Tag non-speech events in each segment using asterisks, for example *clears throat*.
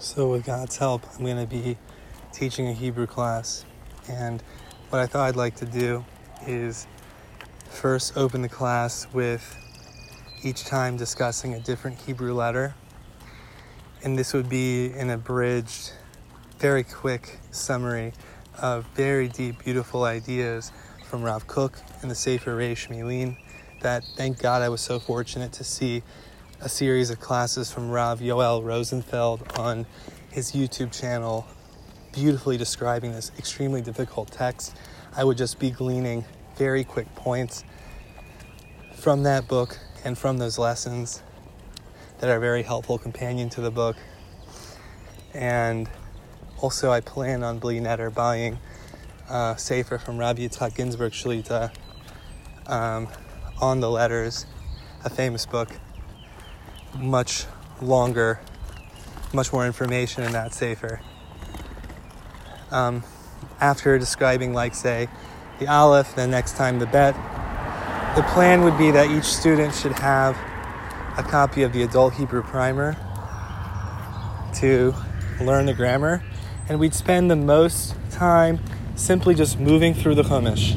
So, with God's help, I'm going to be teaching a Hebrew class. And what I thought I'd like to do is first open the class with each time discussing a different Hebrew letter. And this would be an abridged, very quick summary of very deep, beautiful ideas from Rav Kook and the Sefer Reish Milin that thank God I was so fortunate to see a series of classes from Rav Yoel Rosenfeld on his YouTube channel, beautifully describing this extremely difficult text. I would just be gleaning very quick points from that book and from those lessons that are very helpful companion to the book. And also, I plan on Bli Neder buying a Sefer from Rabbi Yitzhak Ginsburg Shlita um, on the letters, a famous book much longer, much more information and that sefer. Um, after describing, like, say, the Aleph, then next time the Bet, the plan would be that each student should have a copy of the Adult Hebrew Primer to learn the grammar, and we'd spend the most time simply just moving through the Chumash.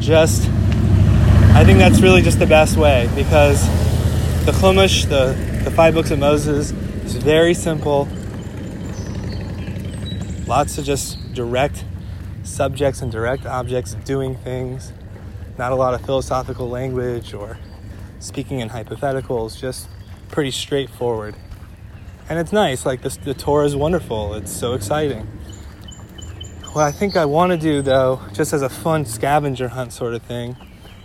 Just, I think that's really just the best way because the Chumash, the, the five books of Moses, is very simple. Lots of just direct subjects and direct objects doing things. Not a lot of philosophical language or speaking in hypotheticals, just pretty straightforward. And it's nice, like this, the Torah is wonderful, it's so exciting. What I think I want to do, though, just as a fun scavenger hunt sort of thing,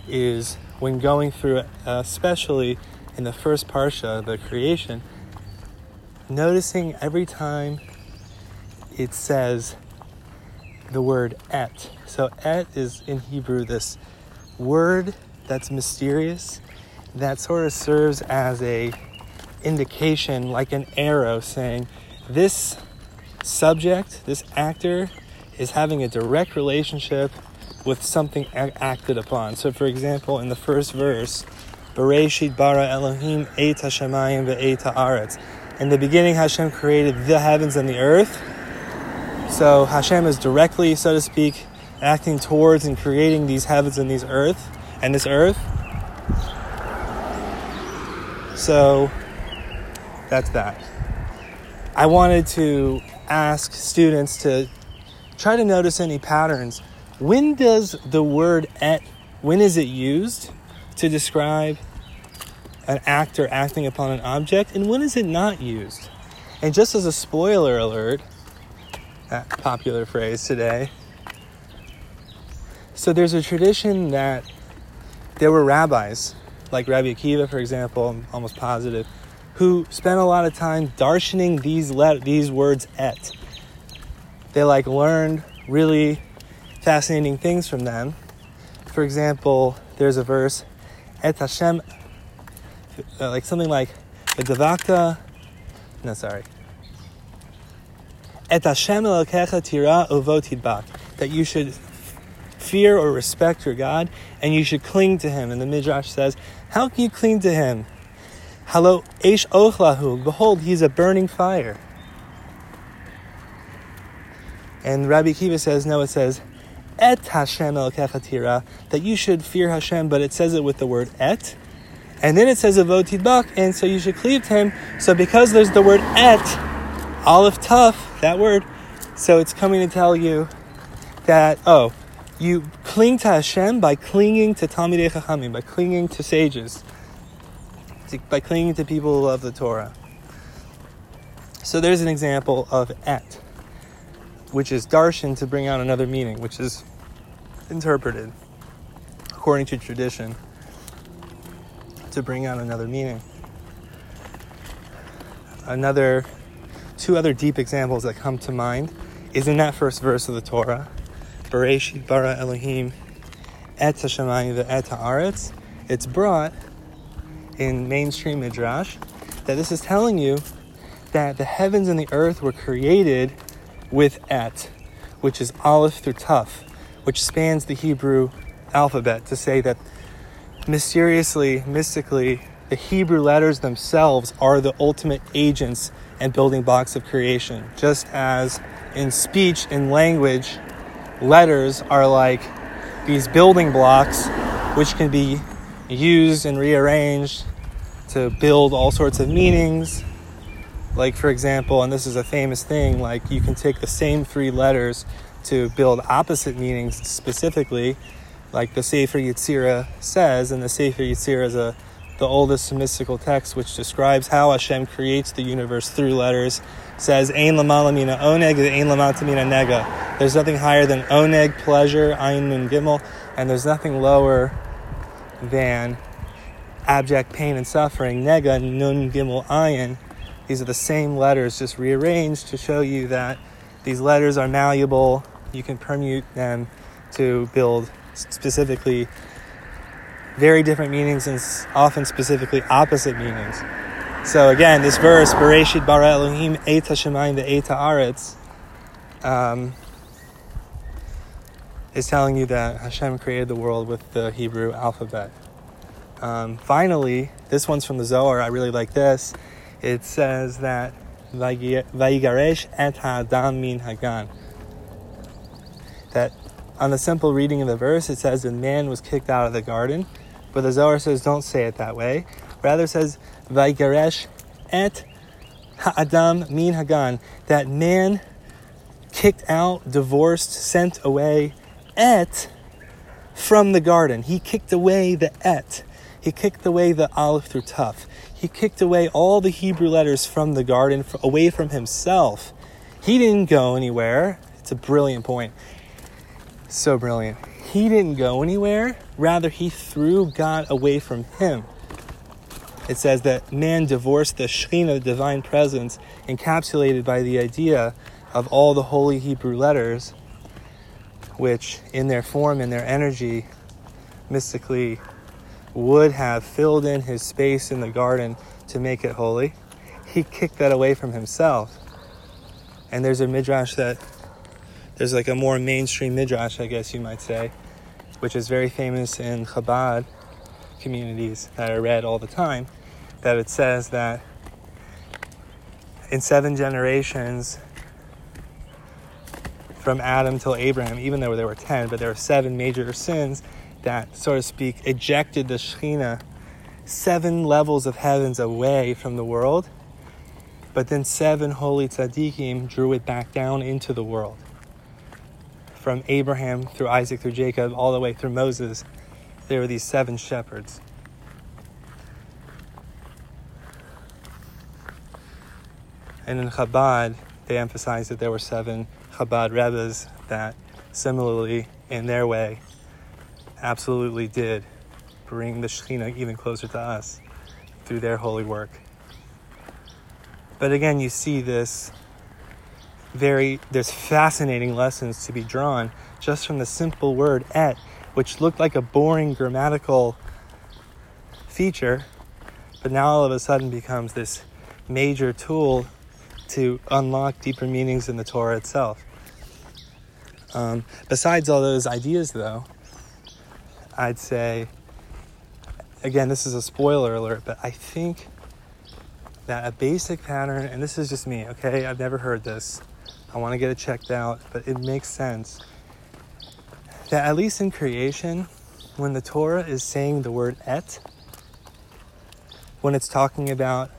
is when going through uh, especially in the first parsha, the creation, noticing every time it says the word et. So et is in Hebrew this word that's mysterious that sort of serves as a indication like an arrow saying this subject, this actor is having a direct relationship with something acted upon. So for example, in the first verse, Bereshit bara Elohim et hashemayim ve'et haaretz. In the beginning, Hashem created the heavens and the earth. So Hashem is directly, so to speak, acting towards and creating these heavens and these earth and this earth. So that's that. I wanted to ask students to try to notice any patterns. When does the word et, when is it used? to describe an actor acting upon an object, and when is it not used? And just as a spoiler alert, that popular phrase today. So there's a tradition that there were rabbis, like Rabbi Akiva, for example, I'm almost positive, who spent a lot of time darshaning these let these words et. They like learned really fascinating things from them. For example, there's a verse et Hashem, Uh, like something like Davakta, no, sorry. Et Hashem Elokecha tira uvotidbak, that you should fear or respect your God and you should cling to Him. And the Midrash says, How can you cling to Him? Hello, Eish Ochlahu, behold, He's a burning fire. And Rabbi Akiva says, No, it says, et Hashem Elokecha tira, that you should fear Hashem, but it says it with the word et. And then it says avod tidbak, and so you should cleave to him. So because there's the word et, aleph tuf, that word, so it's coming to tell you that, oh, you cling to Hashem by clinging to Talmidei Chachamim, by clinging to sages, by clinging to people who love the Torah. So there's an example of et which is darshan to bring out another meaning, which is interpreted according to tradition to bring out another meaning. Another, two other deep examples that come to mind is in that first verse of the Torah, Bereshit bara Elohim et hashemayim ve'et haaretz. It's brought in mainstream midrash that this is telling you that the heavens and the earth were created with et, which is aleph through tuf, which spans the Hebrew alphabet to say that mysteriously, mystically, the Hebrew letters themselves are the ultimate agents and building blocks of creation. Just as in speech, in language, letters are like these building blocks which can be used and rearranged to build all sorts of meanings. Like, for example, and this is a famous thing, like you can take the same three letters to build opposite meanings specifically, like the Sefer Yetzirah says, and the Sefer Yetzirah is a the oldest mystical text which describes how Hashem creates the universe through letters, says Ein lamalamina oneg, Ein lamatamina nega. There's nothing higher than oneg, pleasure, Ein nun gimel, and there's nothing lower than abject pain and suffering, nega, nun gimel ayin. These are the same letters, just rearranged to show you that these letters are malleable. You can permute them to build specifically very different meanings and often specifically opposite meanings. So again, this verse, Bereshit bara Elohim et hashemayim ve'et haaretz, um, is telling you that Hashem created the world with the Hebrew alphabet. Um, finally, this one's from the Zohar. I really like this. It says that Vayigaresh et ha'adam min hagan. That on the simple reading of the verse, it says that man was kicked out of the garden but the Zohar says don't say it that way. Rather says Vaigaresh et Ha'adam min Hagan, that man kicked out, divorced, sent away et from the garden. He kicked away the et. He kicked away the aleph through tuf. He kicked away all the Hebrew letters from the garden, away from himself. He didn't go anywhere. It's a brilliant point. So brilliant. He didn't go anywhere Rather, he threw God away from him. It says that man divorced the Shekhinah, the divine presence, encapsulated by the idea of all the holy Hebrew letters, which in their form and their energy mystically would have filled in his space in the garden to make it holy. He kicked that away from himself. And there's a midrash that, there's like a more mainstream midrash, I guess you might say, which is very famous in Chabad communities that I read all the time, that it says that in seven generations from Adam till Abraham, even though there were ten, but there were seven major sins that, so to speak, ejected the Shekhinah seven levels of heavens away from the world, but then seven holy tzaddikim drew it back down into the world from Abraham through Isaac through Jacob all the way through Moses, there were these seven shepherds. And in Chabad, they emphasized that there were seven Chabad Rebbes that similarly, in their way, absolutely did bring the Shekhinah even closer to us through their holy work. But again, you see this very there's fascinating lessons to be drawn just from the simple word et which looked like a boring grammatical feature but now all of a sudden becomes this major tool to unlock deeper meanings in the torah itself. Um, besides all those ideas though i'd say again this is a spoiler alert but i think that a basic pattern and this is just me okay? I've never heard this I want to get it checked out, but it makes sense. That at least in creation, when the Torah is saying the word et, when it's talking about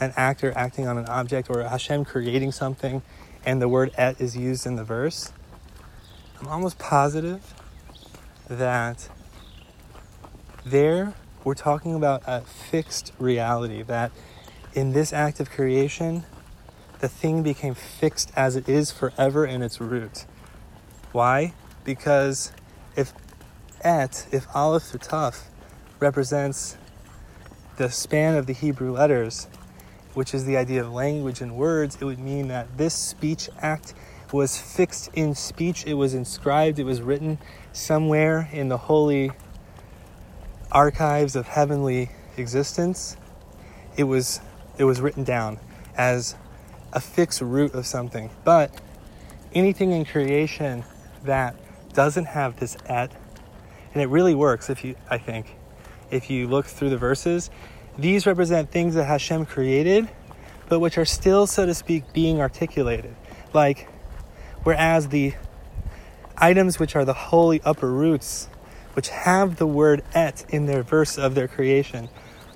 an actor acting on an object or Hashem creating something and the word et is used in the verse, I'm almost positive that there we're talking about a fixed reality that in this act of creation, the thing became fixed as it is forever in its root. Why? Because if et, if aleph or taf, represents the span of the Hebrew letters, which is the idea of language and words, it would mean that this speech act was fixed in speech, it was inscribed, it was written somewhere in the holy archives of heavenly existence. It was it was written down as a fixed root of something. But anything in creation that doesn't have this et, and it really works if you, I think, if you look through the verses, these represent things that Hashem created, but which are still, so to speak, being articulated. Like, whereas the items which are the holy upper roots, which have the word et in their verse of their creation,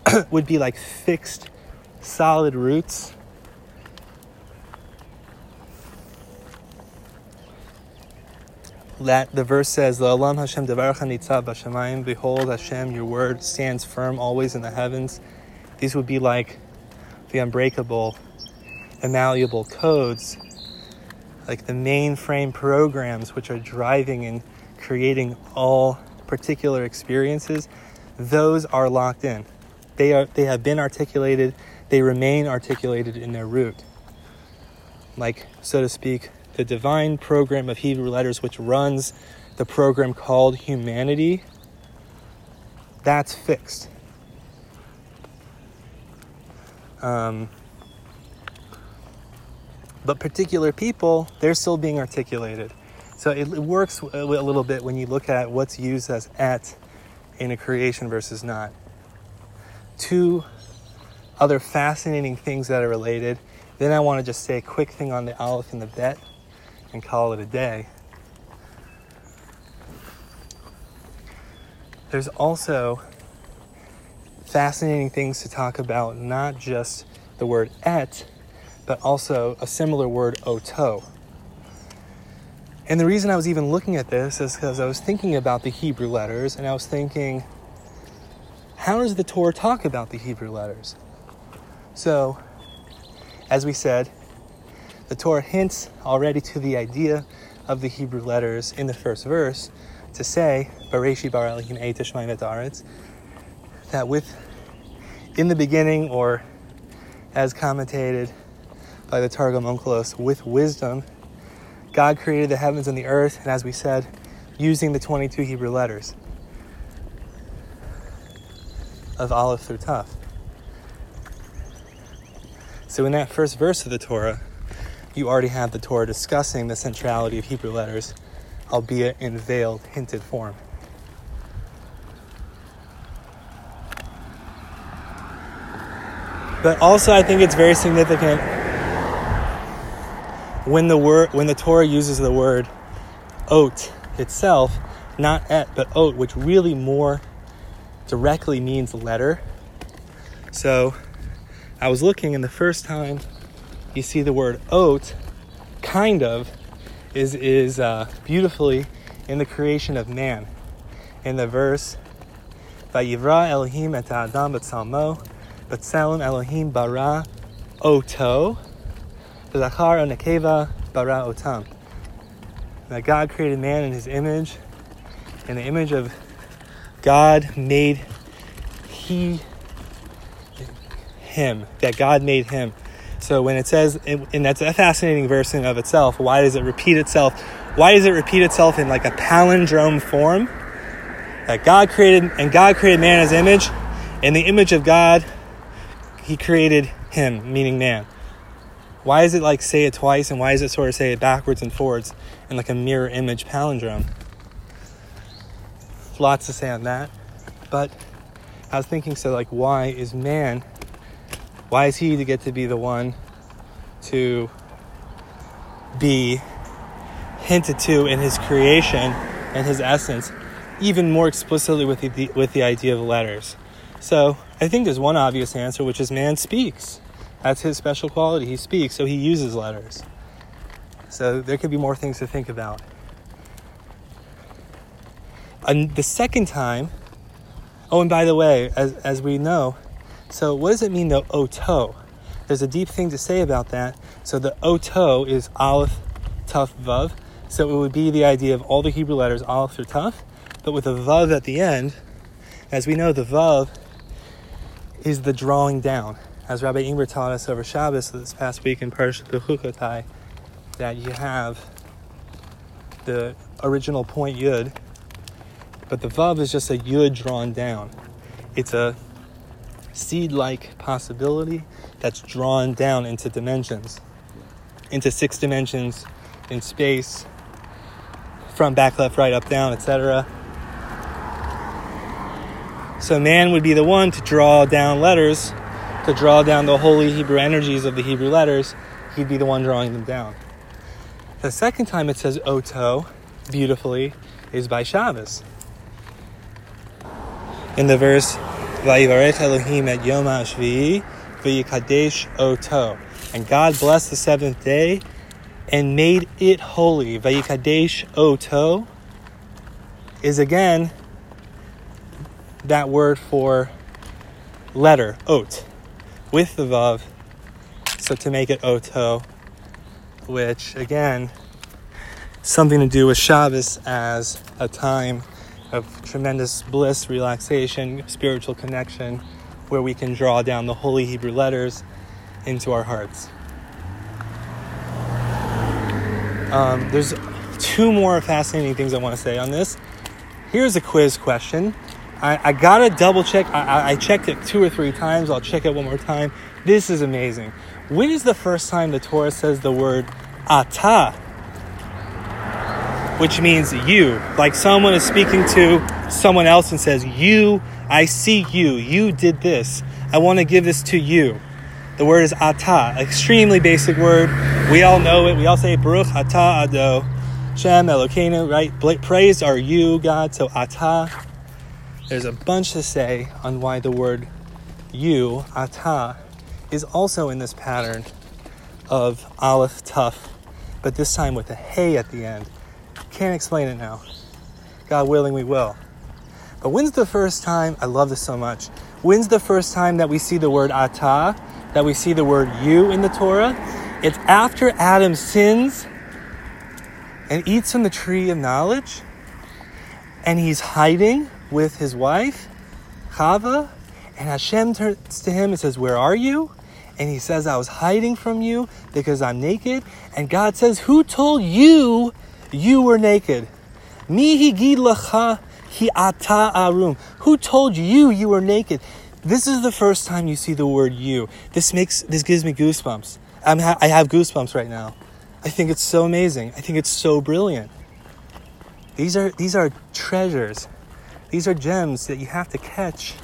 *clears throat* would be like fixed, solid roots. That the verse says, Alam Hashem B'Shamayim, Behold Hashem, your word stands firm always in the heavens. These would be like the unbreakable, immalleable codes, like the mainframe programs which are driving and creating all particular experiences. Those are locked in. They are they have been articulated, they remain articulated in their root. Like, so to speak, the divine program of Hebrew letters which runs the program called humanity, that's fixed. Um, but particular people, they're still being articulated. So it, it works a little bit when you look at what's used as et in a creation versus not. Two other fascinating things that are related. Then I want to just say a quick thing on the aleph and the bet and call it a day. There's also fascinating things to talk about, not just the word et, but also a similar word oto. And the reason I was even looking at this is because I was thinking about the Hebrew letters and I was thinking, how does the Torah talk about the Hebrew letters? So, as we said, Torah hints already to the idea of the Hebrew letters in the first verse to say, Bareshi bar Elohim that with in the beginning, or as commentated by the Targum Onkelos, with wisdom, God created the heavens and the earth, and as we said, using the 22 Hebrew letters of Aleph through Tav. So, in that first verse of the Torah, you already have the Torah discussing the centrality of Hebrew letters, albeit in veiled, hinted form. But also, I think it's very significant when the word when the Torah uses the word ot itself, not et, but ot, which really more directly means letter. So I was looking, and the first time you see the word ot, kind of, is is uh, beautifully in the creation of man. In the verse, "Vayivra Elohim et Adam b'tzalmo, b'tzelem Elohim bara oto, v'zachar onekeva bara otam." That God created man in His image, in the image of God made He him, that God made him. So when it says, and that's a fascinating verse in of itself, why does it repeat itself? Why does it repeat itself in like a palindrome form? That God created, and God created man as image. In the image of God, he created him, meaning man. Why is it like say it twice, and why is it sort of say it backwards and forwards in like a mirror image palindrome? Lots to say on that. But I was thinking, so like, why is man why is he to get to be the one to be hinted to in his creation and his essence, even more explicitly with the, with the idea of letters? So I think there's one obvious answer, which is man speaks. That's his special quality. He speaks, so he uses letters. So there could be more things to think about. And the second time, oh, and by the way, as, as we know, so, what does it mean, though, oto? There's a deep thing to say about that. So, the oto is aleph, tuf, vav. So, it would be the idea of all the Hebrew letters, aleph through tuf, but with a vav at the end. As we know, the vav is the drawing down. As Rabbi Ingber taught us over Shabbos this past week in Parashat Bechukotai, that you have the original point yud, but the vav is just a yud drawn down. It's a seed like possibility that's drawn down into dimensions, into six dimensions in space, from back, left, right, up, down, etc. So man would be the one to draw down letters, to draw down the holy Hebrew energies of the Hebrew letters. He'd be the one drawing them down. The second time it says Oto, beautifully, is by Shabbos. In the verse, Vayivarech Elohim et Yom HaShvi'i v'yikadesh Oto. And God blessed the seventh day and made it holy. Vayikadesh Oto is again that word for letter, ot, with the vav. So to make it oto, which again, something to do with Shabbos as a time of tremendous bliss, relaxation, spiritual connection, where we can draw down the holy Hebrew letters into our hearts. Um, there's two more fascinating things I want to say on this. Here's a quiz question. I, I gotta double check. I, I checked it two or three times. I'll check it one more time. This is amazing. When is the first time the Torah says the word ata, which means you? Like someone is speaking to someone else and says, You, I see you. You did this. I want to give this to you. The word is ata, extremely basic word. We all know it. We all say Baruch ata ado. Shem Elokeinu, right? Praise are you, God. So ata. There's a bunch to say on why the word you, ata, is also in this pattern of aleph tuf, but this time with a hey at the end. Can't explain it now. God willing, we will. But when's the first time? I love this so much. When's the first time that we see the word ata that we see the word you in the Torah. It's after Adam sins and eats from the tree of knowledge, and he's hiding with his wife, Chava, and Hashem turns to him and says, Where are you? And he says, I was hiding from you because I'm naked. And God says, Who told you you were naked? Mi higid lacha hi ata arum. Who told you you were naked? This is the first time you see the word you. This makes this gives me goosebumps. I'm ha- I have goosebumps right now. I think it's so amazing. I think it's so brilliant. These are these are treasures. These are gems that you have to catch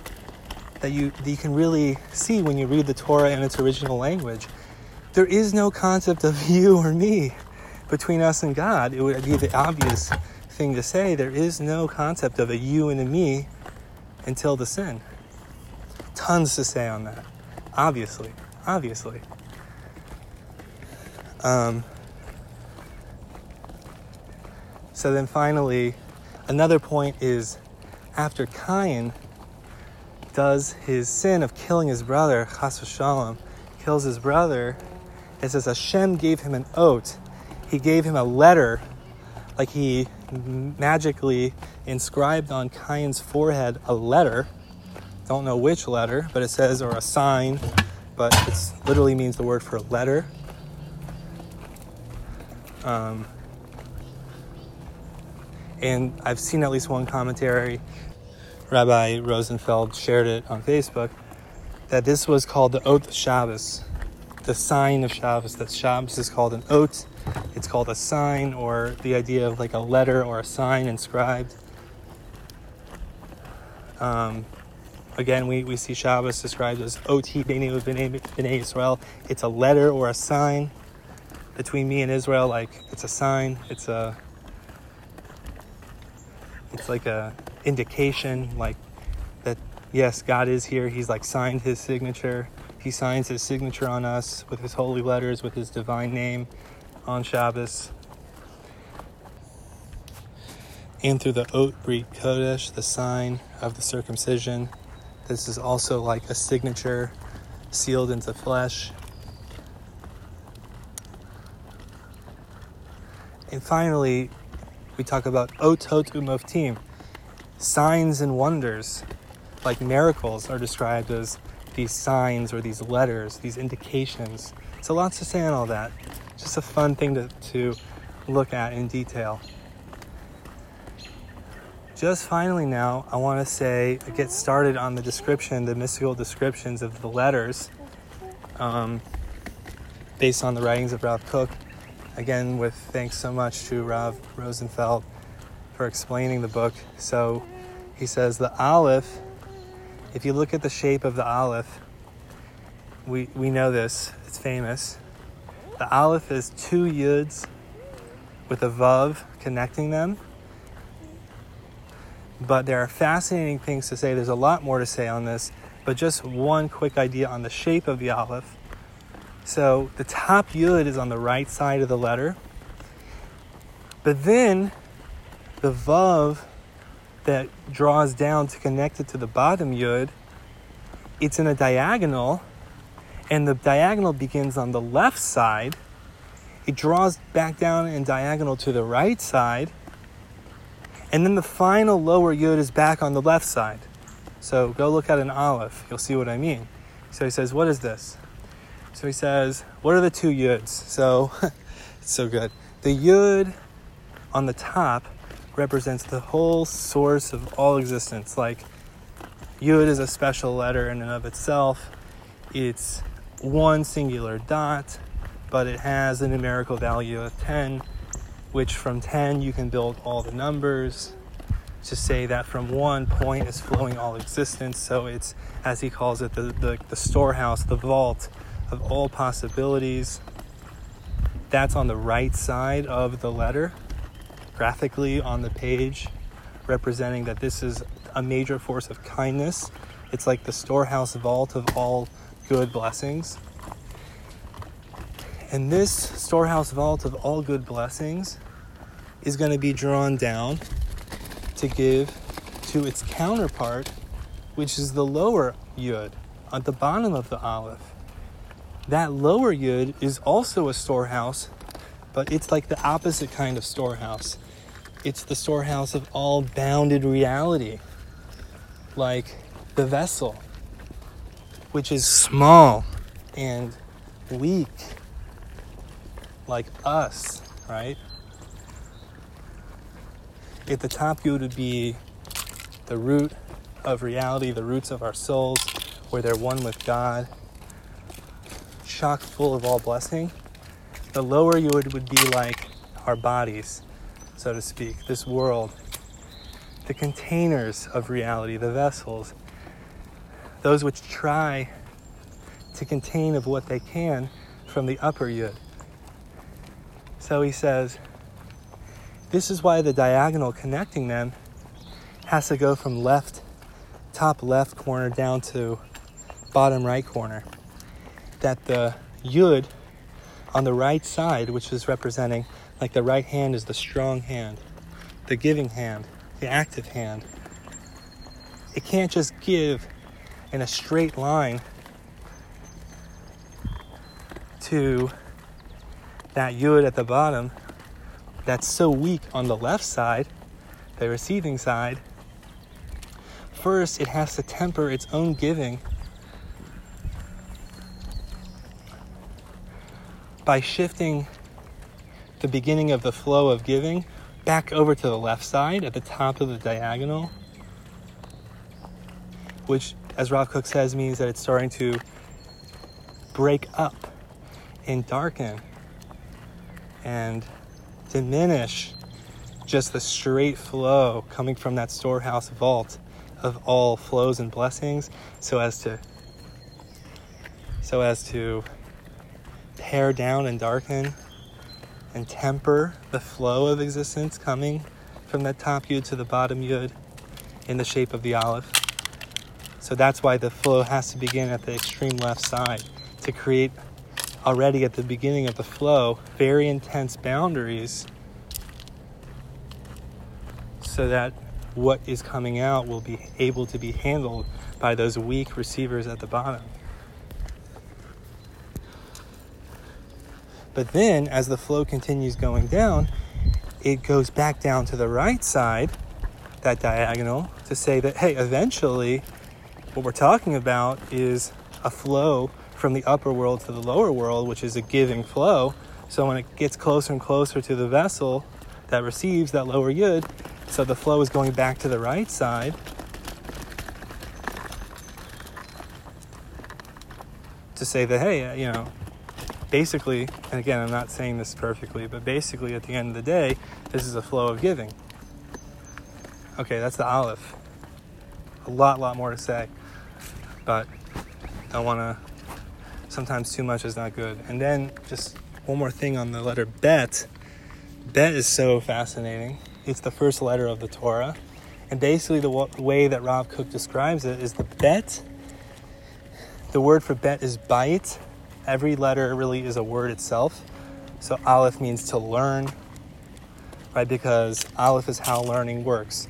that you that you can really see when you read the Torah in its original language. There is no concept of *laughs* you or me between us and God. It would be the obvious thing to say. There is no concept of a you and a me until the sin tons to say on that. Obviously, obviously. Um, so then finally, another point is after Cain does his sin of killing his brother, Chas v'shalom, kills his brother, it says Hashem gave him an oath. He gave him a letter, like he magically inscribed on Cain's forehead a letter don't know which letter, but it says, or a sign, but it literally means the word for letter. Um, and I've seen at least one commentary, Rabbi Rosenfeld shared it on Facebook, that this was called the Oath of Shabbos, the sign of Shabbos, that Shabbos is called an oath, it's called a sign, or the idea of like a letter or a sign inscribed. Um, Again, we, we see Shabbos described as Oti B'nei B'nei Israel. It's a letter or a sign between me and Israel. Like it's a sign. It's a it's like a indication, like that yes, God is here. He's like signed His signature. He signs His signature on us with His holy letters, with His divine name on Shabbos. And through the Ot Brit Kodesh, the sign of the circumcision, this is also like a signature sealed into flesh. And finally, we talk about otot umoftim. Signs and wonders, like miracles, are described as these signs or these letters, these indications. So lots to say on all that. Just a fun thing to, to look at in detail just finally now, I want to say, get started on the description, the mystical descriptions of the letters um, based on the writings of Rav Kook. Again, with thanks so much to Rav Rosenfeld for explaining the book. So he says the Aleph if you look at the shape of the aleph, we, we know this, it's famous. The aleph is two yuds with a vav connecting them. But there are fascinating things to say. There's a lot more to say on this, but just one quick idea on the shape of the aleph. So the top yud is on the right side of the letter, but then the vav that draws down to connect it to the bottom yud, it's in a diagonal, and the diagonal begins on the left side. It draws back down in diagonal to the right side, and then the final lower yud is back on the left side. So go look at an aleph, you'll see what I mean. So he says, What is this? So he says, What are the two yuds? So *laughs* it's so good. The yud on the top represents the whole source of all existence. Like, Yud is a special letter in and of itself. It's one singular dot, but it has a numerical value of 10, which from 10 you can build all the numbers to say that from one point is flowing all existence. So it's, as he calls it, the, the, the storehouse, the vault of all possibilities. That's on the right side of the letter graphically on the page, representing that this is a major force of kindness. It's like the storehouse vault of all good blessings. And this storehouse vault of all good blessings is going to be drawn down to give to its counterpart, which is the lower yud at the bottom of the aleph. That lower yud is also a storehouse, but it's like the opposite kind of storehouse it's the storehouse of all bounded reality, like the vessel, which is small and weak, like us, right? At the top, you would be the root of reality, the roots of our souls, where they're one with God, chock full of all blessing. The lower you would, would be like our bodies, so to speak, this world, the containers of reality, the vessels, those which try to contain of what they can from the upper yud. So he says, this is why the diagonal connecting them has to go from left, top left corner down to bottom right corner. That the yud on the right side, which is representing like the right hand is the strong hand, the giving hand, the active hand. It can't just give in a straight line to that yud at the bottom that's so weak on the left side, the receiving side. First, it has to temper its own giving by shifting the beginning of the flow of giving back over to the left side at the top of the diagonal, which, as Rav Kook says, means that it's starting to break up and darken and diminish just the straight flow coming from that storehouse vault of all flows and blessings so as to so as to pare down and darken and temper the flow of existence coming from that top yud to the bottom yud in the shape of the aleph. So that's why the flow has to begin at the extreme left side to create already at the beginning of the flow very intense boundaries so that what is coming out will be able to be handled by those weak receivers at the bottom. But then, as the flow continues going down, it goes back down to the right side, that diagonal, to say that, hey, eventually, what we're talking about is a flow from the upper world to the lower world, which is a giving flow. So when it gets closer and closer to the vessel that receives that lower yud, so the flow is going back to the right side. To say that, hey, you know, basically, and again, I'm not saying this perfectly, but basically, at the end of the day, this is a flow of giving. Okay, that's the aleph. A lot, lot more to say. But I want to. Sometimes too much is not good. And then just one more thing on the letter bet. Bet is so fascinating. It's the first letter of the Torah. And basically, the w- way that Rav Kook describes it is the bet. The word for bet is bait. Every letter really is a word itself. So Aleph means to learn, right? Because Aleph is how learning works.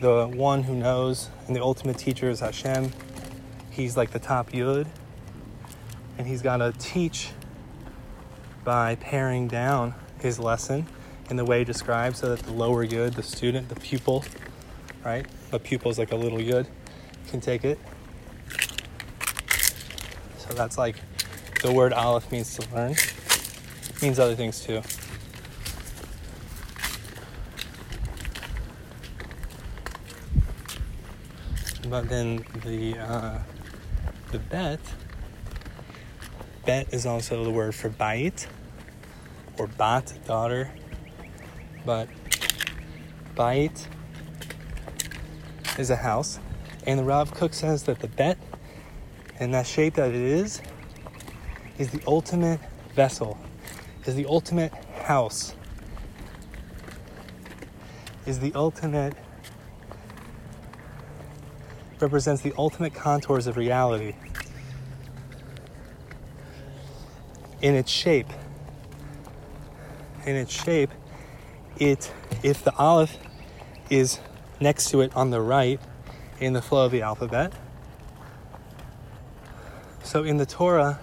The one who knows and the ultimate teacher is Hashem. He's like the top yud. And he's got to teach by paring down his lesson in the way described so that the lower yud, the student, the pupil, right? The pupil is like a little yud, can take it. So that's like the word aleph means to learn. It means other things too. But then the uh, the bet bet is also the word for bait or bat daughter. But bait is a house, and the Kook says that the bet and that shape that it is is the ultimate vessel, is the ultimate house, is the ultimate represents the ultimate contours of reality in its shape. In its shape, it if the aleph is next to it on the right in the flow of the alphabet. So in the Torah,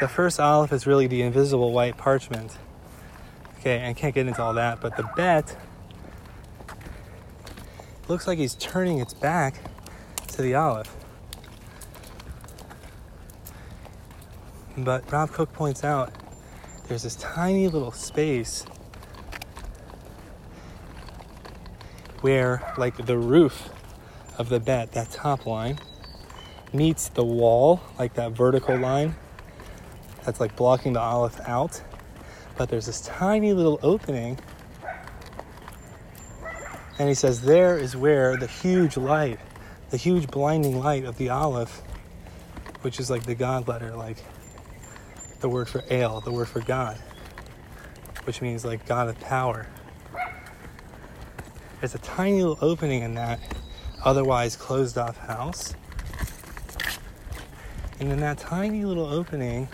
the first aleph is really the invisible white parchment. Okay, I can't get into all that, but the bet looks like he's turning its back to the aleph. But Rav Kook points out there's this tiny little space where, like, the roof of the bet, that top line, meets the wall, like that vertical line that's like blocking the aleph out. But there's this tiny little opening. And he says, there is where the huge light, the huge blinding light of the aleph, which is like the God letter, like the word for ale, the word for God, which means like God of power. There's a tiny little opening in that otherwise closed off house. And in that tiny little opening,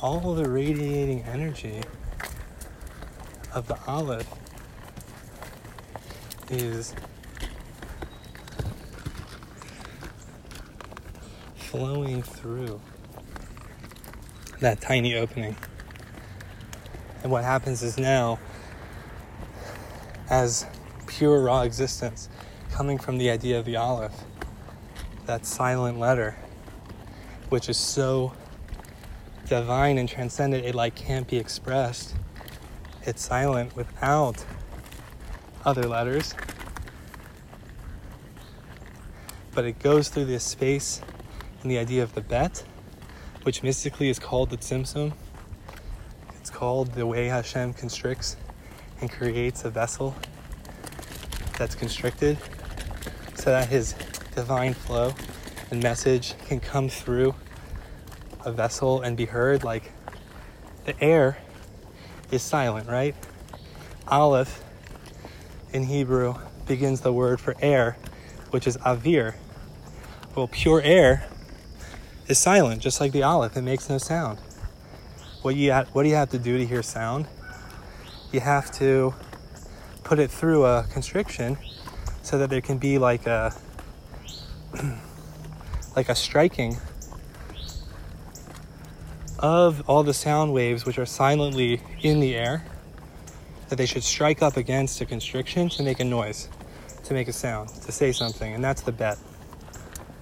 all the radiating energy of the aleph is flowing through that tiny opening. And what happens is now, as pure raw existence, coming from the idea of the aleph, that silent letter, which is so divine and transcendent, it like can't be expressed. It's silent without other letters. But it goes through this space and the idea of the bet, which mystically is called the tzimtzum. It's called the way Hashem constricts and creates a vessel that's constricted so that his divine flow and message can come through a vessel and be heard. Like the air is silent, right? Aleph in Hebrew begins the word for air, which is avir. Well, pure air is silent, just like the aleph. It makes no sound. What you ha- what do you have to do to hear sound? You have to put it through a constriction so that there can be like a *clears throat* like a striking of all the sound waves which are silently in the air that they should strike up against a constriction to make a noise, to make a sound, to say something, and that's the bet.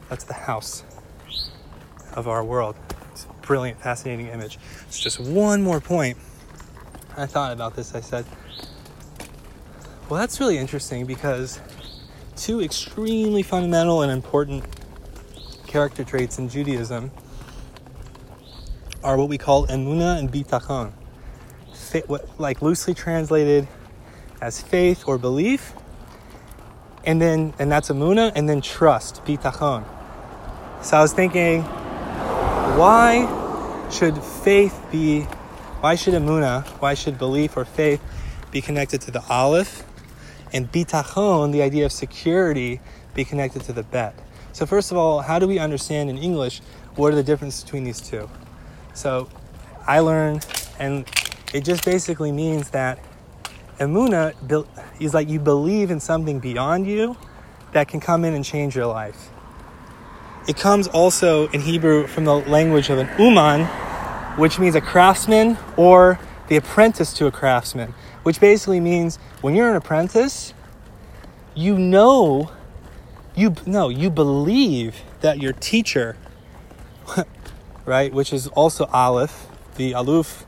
That's the house of our world. It's a brilliant, fascinating image. It's just one more point. I thought about this. I said, well, that's really interesting because two extremely fundamental and important character traits in Judaism are what we call emuna and bitachon. What, like loosely translated as faith or belief, and then and that's amuna, and then trust, bitachon. So I was thinking, why should faith be? Why should amuna? Why should belief or faith be connected to the aleph, and bitachon, the idea of security, be connected to the bet? So first of all, how do we understand in English what are the differences between these two? So I learned, and it just basically means that emuna is like you believe in something beyond you that can come in and change your life. It comes also in Hebrew from the language of an uman, which means a craftsman or the apprentice to a craftsman, which basically means when you're an apprentice, you know, you know, you believe that your teacher, *laughs* right, which is also aleph, the aluf,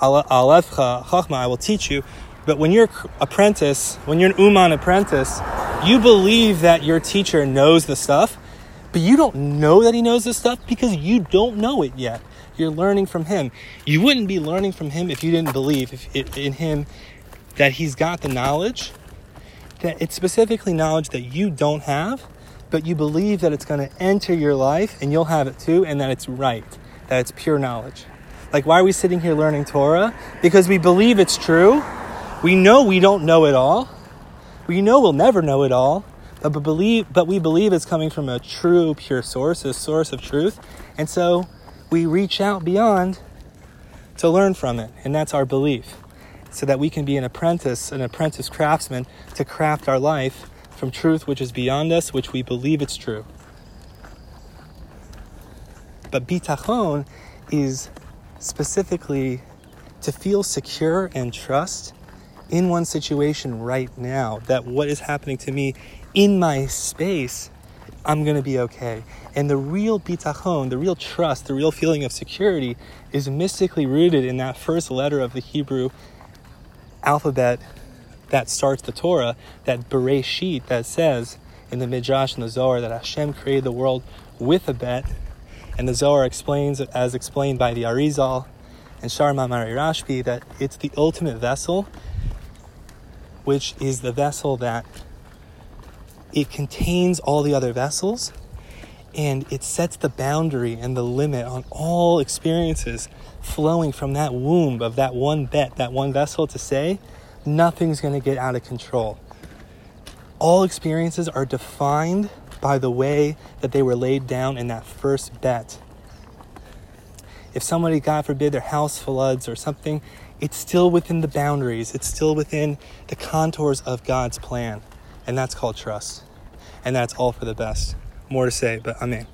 I will teach you. But when you're apprentice, when you're an uman apprentice, you believe that your teacher knows the stuff, but you don't know that he knows the stuff because you don't know it yet. You're learning from him. You wouldn't be learning from him if you didn't believe in him that he's got the knowledge, that it's specifically knowledge that you don't have, but you believe that it's going to enter your life and you'll have it too, and that it's right, that it's pure knowledge. Like, why are we sitting here learning Torah? Because we believe it's true. We know we don't know it all. We know we'll never know it all. But, believe, but we believe it's coming from a true, pure source, a source of truth. And so we reach out beyond to learn from it. And that's our belief. So that we can be an apprentice, an apprentice craftsman to craft our life from truth which is beyond us, which we believe it's true. But bitachon is specifically to feel secure and trust in one situation right now that what is happening to me in my space I'm going to be okay. And the real bitachon, the real trust, the real feeling of security is mystically rooted in that first letter of the Hebrew alphabet that starts the Torah, that Bereshit that says in the Midrash and the Zohar that Hashem created the world with a bet and the Zohar explains, as explained by the Arizal and Shar Ma'amari Rashbi, that it's the ultimate vessel, which is the vessel that it contains all the other vessels and it sets the boundary and the limit on all experiences flowing from that womb of that one bet, that one vessel to say, nothing's going to get out of control. All experiences are defined by the way that they were laid down in that first bet. If somebody, God forbid, their house floods or something, it's still within the boundaries, it's still within the contours of God's plan. And that's called trust. And that's all for the best. More to say, but I'm in.